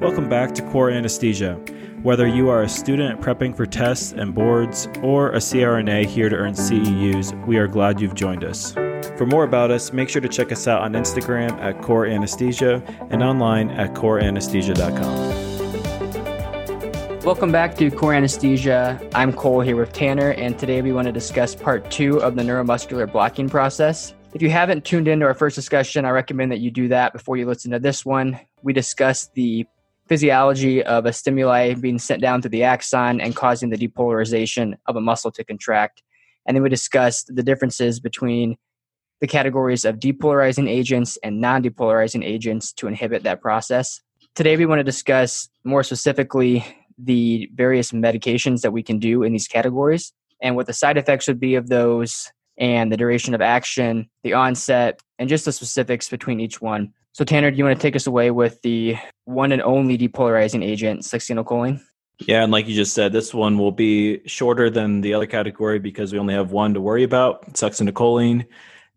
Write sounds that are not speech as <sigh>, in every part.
Welcome back to Core Anesthesia. Whether you are a student prepping for tests and boards or a CRNA here to earn CEUs, we are glad you've joined us. For more about us, make sure to check us out on Instagram at Core Anesthesia and online at coreanesthesia.com. Welcome back to Core Anesthesia. I'm Cole here with Tanner, and today we want to discuss part two of the neuromuscular blocking process. If you haven't tuned into our first discussion, I recommend that you do that before you listen to this one. We discussed the physiology of a stimuli being sent down to the axon and causing the depolarization of a muscle to contract. And then we discussed the differences between the categories of depolarizing agents and non depolarizing agents to inhibit that process. Today, we want to discuss more specifically the various medications that we can do in these categories and what the side effects would be of those and the duration of action, the onset, and just the specifics between each one. So, Tanner, do you want to take us away with the one and only depolarizing agent, succinylcholine? Yeah, and like you just said, this one will be shorter than the other category because we only have one to worry about, succinylcholine.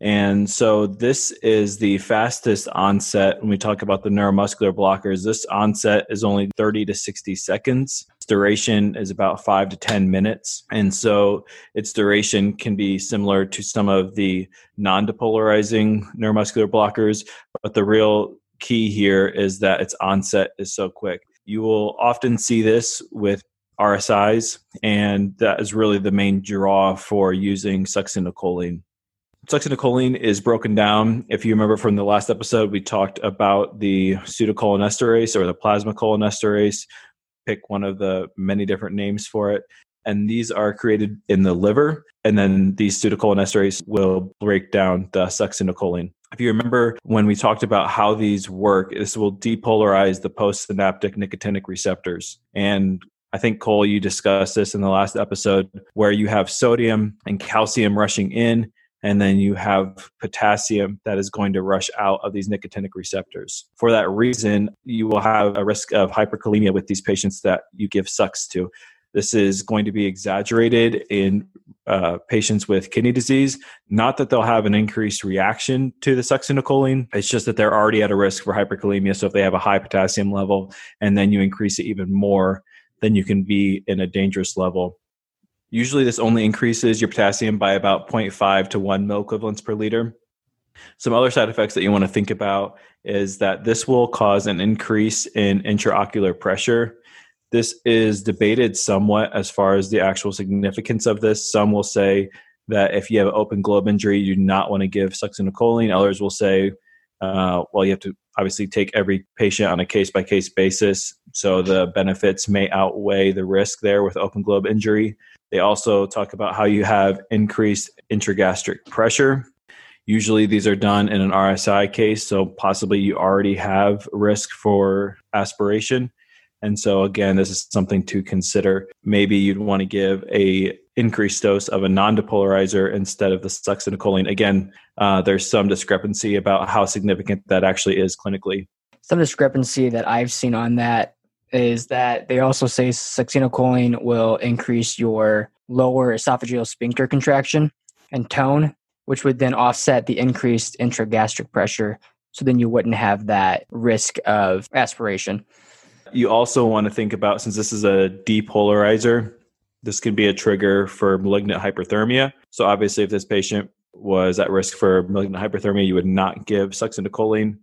And so this is the fastest onset when we talk about the neuromuscular blockers. This onset is only 30 to 60 seconds. Duration is about five to 10 minutes. And so its duration can be similar to some of the non depolarizing neuromuscular blockers. But the real key here is that its onset is so quick. You will often see this with RSIs, and that is really the main draw for using succinylcholine. Succinylcholine is broken down. If you remember from the last episode, we talked about the pseudocholinesterase or the plasma cholinesterase. Pick one of the many different names for it. And these are created in the liver. And then these pseudocholinesterase will break down the succinylcholine. If you remember when we talked about how these work, this will depolarize the postsynaptic nicotinic receptors. And I think, Cole, you discussed this in the last episode where you have sodium and calcium rushing in and then you have potassium that is going to rush out of these nicotinic receptors. For that reason, you will have a risk of hyperkalemia with these patients that you give sux to. This is going to be exaggerated in uh, patients with kidney disease. Not that they'll have an increased reaction to the succinylcholine, it's just that they're already at a risk for hyperkalemia. So if they have a high potassium level and then you increase it even more, then you can be in a dangerous level. Usually, this only increases your potassium by about 0.5 to 1 milliequivalents per liter. Some other side effects that you want to think about is that this will cause an increase in intraocular pressure. This is debated somewhat as far as the actual significance of this. Some will say that if you have an open globe injury, you do not want to give succinylcholine. Others will say, uh, well, you have to obviously take every patient on a case by case basis. So the benefits may outweigh the risk there with open globe injury. They also talk about how you have increased intragastric pressure. Usually, these are done in an RSI case, so possibly you already have risk for aspiration. And so again, this is something to consider. Maybe you'd want to give a increased dose of a non-depolarizer instead of the succinylcholine. Again, uh, there's some discrepancy about how significant that actually is clinically. Some discrepancy that I've seen on that is that they also say succinylcholine will increase your lower esophageal sphincter contraction and tone, which would then offset the increased intragastric pressure. So then you wouldn't have that risk of aspiration. You also want to think about since this is a depolarizer, this could be a trigger for malignant hyperthermia. So obviously, if this patient was at risk for malignant hyperthermia, you would not give succinylcholine.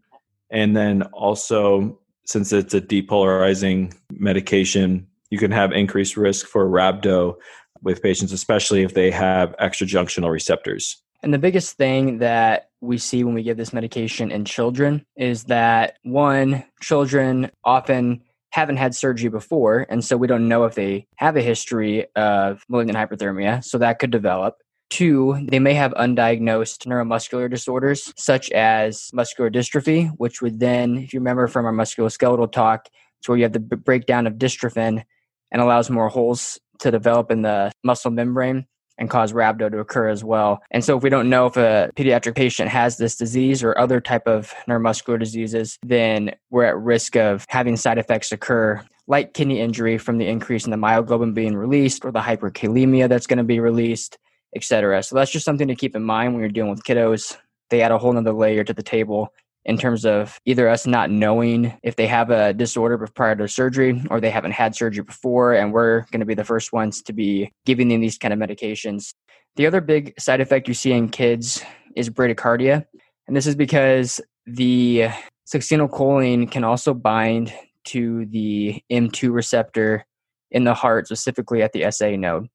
And then also, since it's a depolarizing medication, you can have increased risk for rhabdo with patients, especially if they have extrajunctional receptors. And the biggest thing that we see when we give this medication in children is that one, children often haven't had surgery before, and so we don't know if they have a history of malignant hyperthermia, so that could develop. Two, they may have undiagnosed neuromuscular disorders such as muscular dystrophy, which would then, if you remember from our musculoskeletal talk, it's where you have the breakdown of dystrophin and allows more holes to develop in the muscle membrane and cause rhabdo to occur as well. And so if we don't know if a pediatric patient has this disease or other type of neuromuscular diseases, then we're at risk of having side effects occur like kidney injury from the increase in the myoglobin being released or the hyperkalemia that's going to be released etc. So that's just something to keep in mind when you're dealing with kiddos. They add a whole nother layer to the table in terms of either us not knowing if they have a disorder prior to surgery or they haven't had surgery before, and we're going to be the first ones to be giving them these kind of medications. The other big side effect you see in kids is bradycardia, and this is because the succinylcholine can also bind to the M2 receptor in the heart, specifically at the SA node.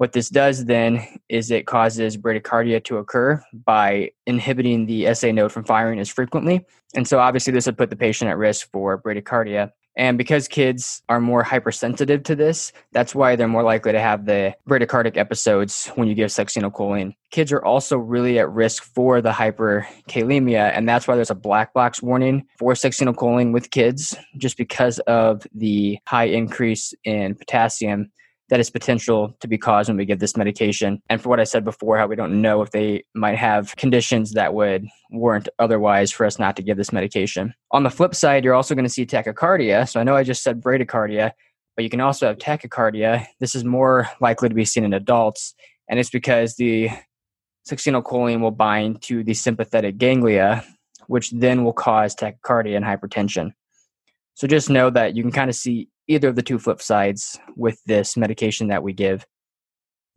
What this does then is it causes bradycardia to occur by inhibiting the SA node from firing as frequently. And so, obviously, this would put the patient at risk for bradycardia. And because kids are more hypersensitive to this, that's why they're more likely to have the bradycardic episodes when you give succinylcholine. Kids are also really at risk for the hyperkalemia, and that's why there's a black box warning for succinylcholine with kids, just because of the high increase in potassium that is potential to be caused when we give this medication. And for what I said before, how we don't know if they might have conditions that would warrant otherwise for us not to give this medication. On the flip side, you're also going to see tachycardia. So I know I just said bradycardia, but you can also have tachycardia. This is more likely to be seen in adults, and it's because the succinylcholine will bind to the sympathetic ganglia, which then will cause tachycardia and hypertension. So just know that you can kind of see either of the two flip sides with this medication that we give.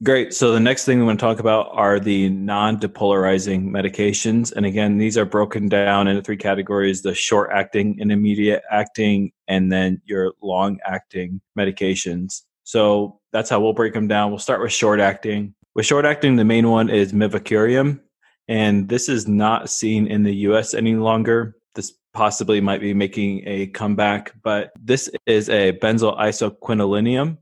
Great. So the next thing we want to talk about are the non-depolarizing medications. And again, these are broken down into three categories, the short acting, intermediate acting, and then your long acting medications. So that's how we'll break them down. We'll start with short acting. With short acting, the main one is mivacurium. And this is not seen in the US any longer. Possibly might be making a comeback, but this is a benzyl isoquinoline.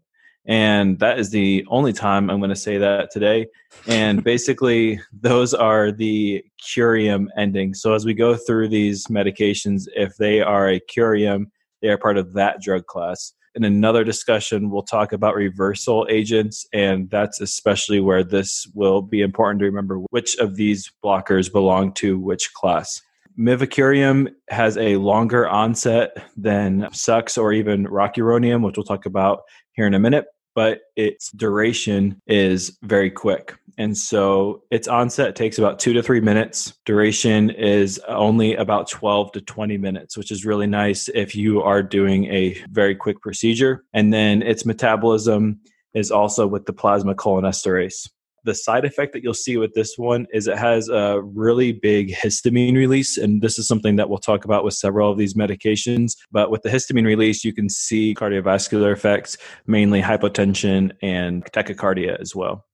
And that is the only time I'm going to say that today. And <laughs> basically, those are the curium endings. So as we go through these medications, if they are a curium, they are part of that drug class. In another discussion, we'll talk about reversal agents, and that's especially where this will be important to remember which of these blockers belong to which class. Mivacurium has a longer onset than Sux or even rocuronium, which we'll talk about here in a minute, but its duration is very quick. And so its onset takes about two to three minutes. Duration is only about 12 to 20 minutes, which is really nice if you are doing a very quick procedure. And then its metabolism is also with the plasma cholinesterase the side effect that you'll see with this one is it has a really big histamine release. And this is something that we'll talk about with several of these medications. But with the histamine release, you can see cardiovascular effects, mainly hypotension and tachycardia as well.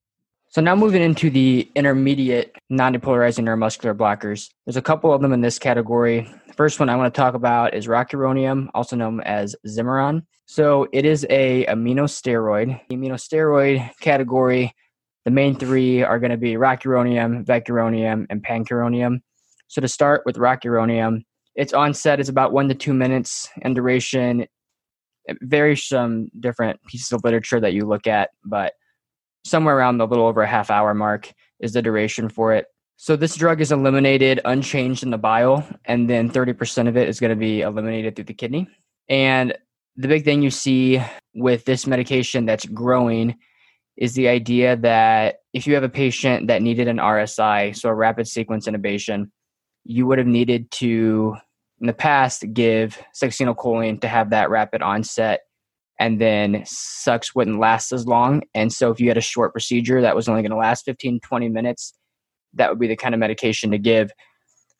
So now moving into the intermediate non-depolarizing neuromuscular blockers. There's a couple of them in this category. First one I want to talk about is rocuronium, also known as Zemuron. So it is a aminosteroid. The aminosteroid category the main three are going to be rocuronium, vecuronium, and pancuronium. So to start with rocuronium, its onset is about one to two minutes, and duration varies some different pieces of literature that you look at, but somewhere around the little over a half hour mark is the duration for it. So this drug is eliminated unchanged in the bile, and then 30% of it is going to be eliminated through the kidney. And the big thing you see with this medication that's growing is the idea that if you have a patient that needed an RSI, so a rapid sequence intubation, you would have needed to, in the past, give succinylcholine to have that rapid onset, and then sux wouldn't last as long. And so, if you had a short procedure that was only going to last 15, 20 minutes, that would be the kind of medication to give.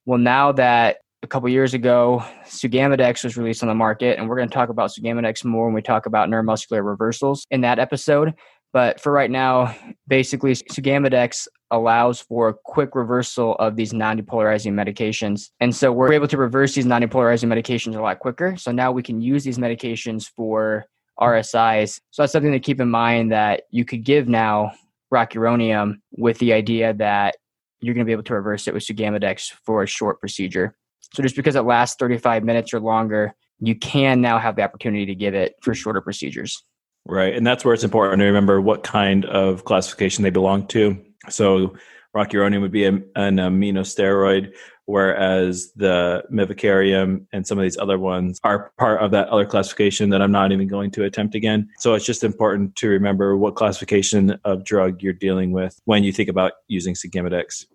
Well, now that a couple years ago, Sugammadex was released on the market, and we're going to talk about Sugammadex more when we talk about neuromuscular reversals in that episode. But for right now, basically, Sugammadex allows for a quick reversal of these non-depolarizing medications. And so we're able to reverse these non-depolarizing medications a lot quicker. So now we can use these medications for RSIs. So that's something to keep in mind that you could give now rocuronium with the idea that you're going to be able to reverse it with Sugammadex for a short procedure. So just because it lasts 35 minutes or longer, you can now have the opportunity to give it for shorter procedures. Right. And that's where it's important to remember what kind of classification they belong to. So rocuronium would be an amino steroid, whereas the mivacurium and some of these other ones are part of that other classification that I'm not even going to attempt again. So it's just important to remember what classification of drug you're dealing with when you think about using Sugammadex.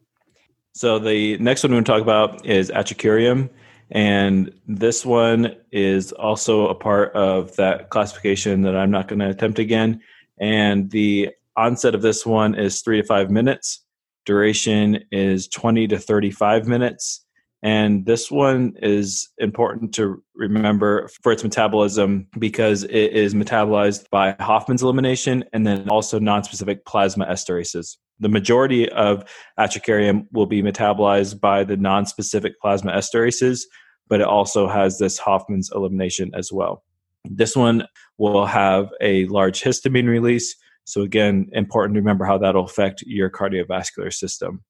So the next one we're going to talk about is atracurium. And this one is also a part of that classification that I'm not going to attempt again. And the onset of this one is three to five minutes. Duration is 20 to 35 minutes. And this one is important to remember for its metabolism because it is metabolized by Hofmann's elimination and then also nonspecific plasma esterases. The majority of atracurium will be metabolized by the nonspecific plasma esterases, but it also has this Hofmann's elimination as well. This one will have a large histamine release. So, again, important to remember how that'll affect your cardiovascular system.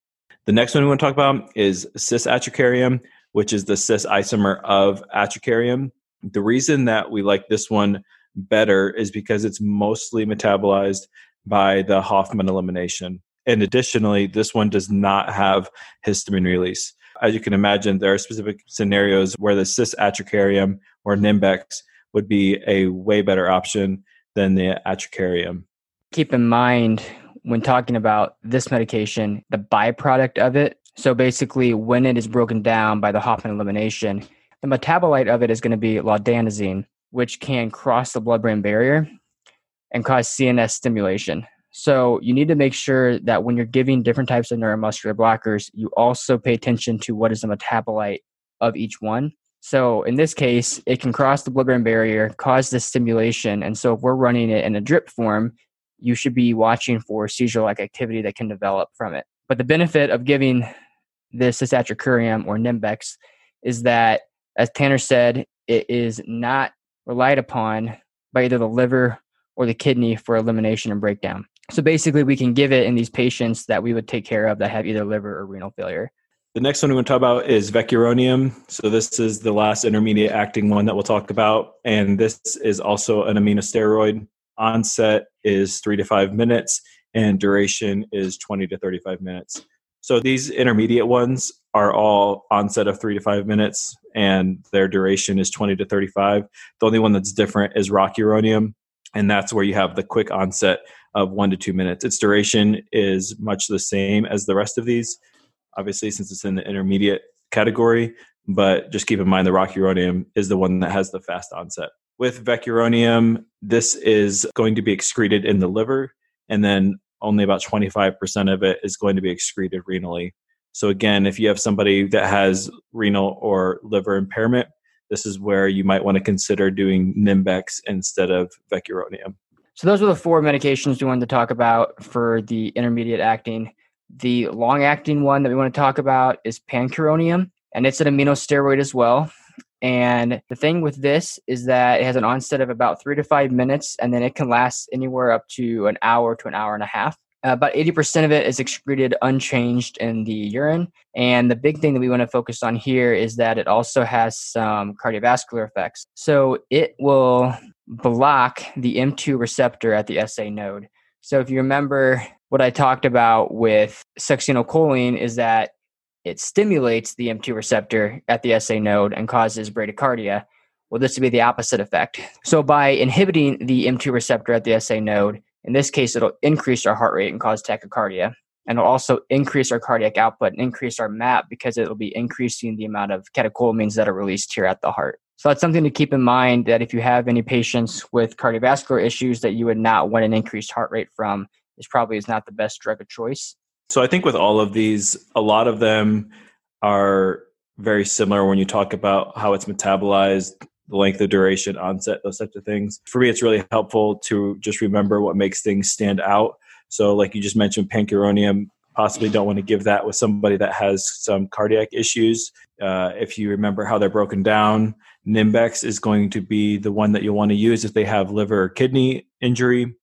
The next one we want to talk about is cis atracurium, which is the cis isomer of atracurium. The reason that we like this one better is because it's mostly metabolized by the Hofmann elimination. And additionally, this one does not have histamine release. As you can imagine, there are specific scenarios where the cis atracurium or Nimbex would be a way better option than the atracurium. Keep in mind when talking about this medication, the byproduct of it. So basically, when it is broken down by the Hofmann elimination, the metabolite of it is going to be laudanosine, which can cross the blood brain barrier and cause CNS stimulation. So you need to make sure that when you're giving different types of neuromuscular blockers, you also pay attention to what is the metabolite of each one. So in this case, it can cross the blood brain barrier, cause this stimulation. And so if we're running it in a drip form, you should be watching for seizure like activity that can develop from it. But the benefit of giving this cisatracurium or Nimbex is that, as Tanner said, it is not relied upon by either the liver or the kidney for elimination and breakdown. So basically, we can give it in these patients that we would take care of that have either liver or renal failure. The next one we want to talk about is vecuronium. So this is the last intermediate acting one that we'll talk about, and this is also an aminosteroid onset is three to five minutes and duration is 20 to 35 minutes. So these intermediate ones are all onset of three to five minutes and their duration is 20 to 35. The only one that's different is rocuronium, and that's where you have the quick onset of one to two minutes. Its duration is much the same as the rest of these, obviously, since it's in the intermediate category. But just keep in mind the rocuronium is the one that has the fast onset. With vecuronium, this is going to be excreted in the liver, and then only about 25% of it is going to be excreted renally. So, again, if you have somebody that has renal or liver impairment, this is where you might want to consider doing Nimbex instead of vecuronium. So, those are the four medications we wanted to talk about for the intermediate acting. The long acting one that we want to talk about is pancuronium, and it's an aminosteroid as well. And the thing with this is that it has an onset of about three to five minutes, and then it can last anywhere up to an hour to an hour and a half. Uh, about 80% of it is excreted unchanged in the urine. And the big thing that we want to focus on here is that it also has some cardiovascular effects. So it will block the M2 receptor at the SA node. So if you remember what I talked about with succinylcholine is that it stimulates the M2 receptor at the SA node and causes bradycardia. Well, this would be the opposite effect. So, by inhibiting the M2 receptor at the SA node, in this case, it'll increase our heart rate and cause tachycardia. And it'll also increase our cardiac output and increase our MAP because it'll be increasing the amount of catecholamines that are released here at the heart. So that's something to keep in mind that if you have any patients with cardiovascular issues that you would not want an increased heart rate from, this probably is not the best drug of choice. So I think with all of these, a lot of them are very similar when you talk about how it's metabolized, the length of duration, onset, those types of things. For me, it's really helpful to just remember what makes things stand out. So, like you just mentioned, pancuronium, possibly don't want to give that with somebody that has some cardiac issues. Uh, if you remember how they're broken down, Nimbex is going to be the one that you'll want to use if they have liver or kidney injury.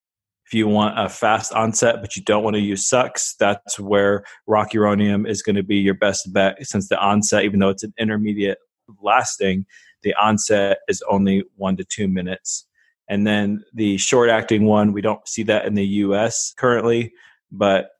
If you want a fast onset, but you don't want to use sux, that's where rocuronium is going to be your best bet since the onset, even though it's an intermediate lasting, the onset is only one to two minutes. And then the short acting one, we don't see that in the US currently, but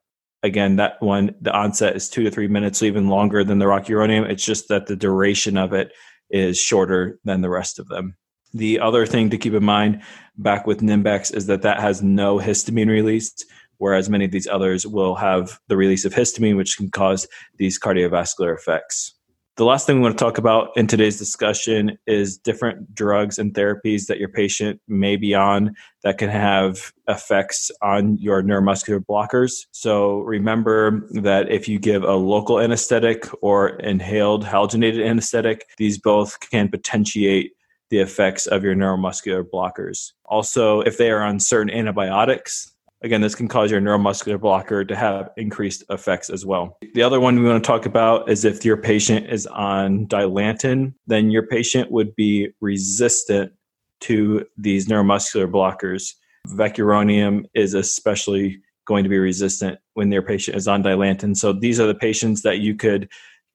again, that one, the onset is two to three minutes, so even longer than the rocuronium. It's just that the duration of it is shorter than the rest of them. The other thing to keep in mind back with Nimbex is that that has no histamine released, whereas many of these others will have the release of histamine, which can cause these cardiovascular effects. The last thing we want to talk about in today's discussion is different drugs and therapies that your patient may be on that can have effects on your neuromuscular blockers. So remember that if you give a local anesthetic or inhaled halogenated anesthetic, these both can potentiate the effects of your neuromuscular blockers. Also, if they are on certain antibiotics, again, this can cause your neuromuscular blocker to have increased effects as well. The other one we want to talk about is if your patient is on Dilantin, then your patient would be resistant to these neuromuscular blockers. Vecuronium is especially going to be resistant when their patient is on Dilantin. So these are the patients that you could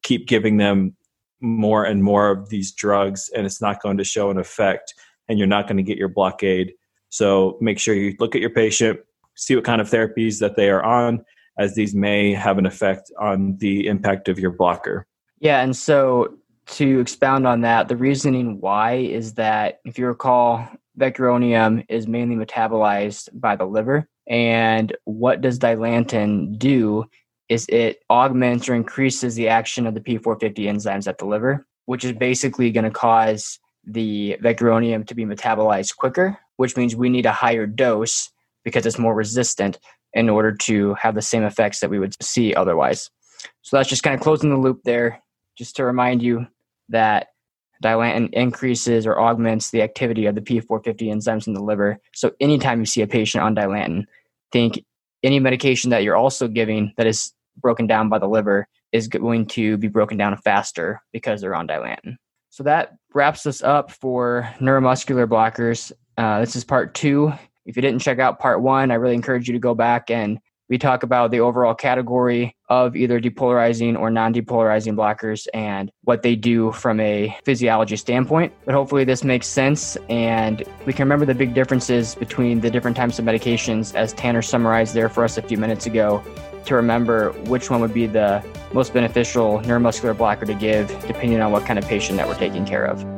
keep giving them more and more of these drugs and it's not going to show an effect and you're not going to get your blockade. So make sure you look at your patient, see what kind of therapies that they are on, as these may have an effect on the impact of your blocker. Yeah, and so to expound on that, the reasoning why is that if you recall, vecuronium is mainly metabolized by the liver. And what does dilantin do is it augments or increases the action of the P450 enzymes at the liver, which is basically going to cause the vecuronium to be metabolized quicker, which means we need a higher dose because it's more resistant in order to have the same effects that we would see otherwise. So that's just kind of closing the loop there, just to remind you that dilantin increases or augments the activity of the P450 enzymes in the liver. So anytime you see a patient on dilantin, think any medication that you're also giving that is broken down by the liver is going to be broken down faster because they're on dilantin. So that wraps us up for neuromuscular blockers. Uh, this is part two. If you didn't check out part one, I really encourage you to go back and we talk about the overall category of either depolarizing or non depolarizing blockers and what they do from a physiology standpoint. But hopefully, this makes sense and we can remember the big differences between the different types of medications as Tanner summarized there for us a few minutes ago to remember which one would be the most beneficial neuromuscular blocker to give depending on what kind of patient that we're taking care of.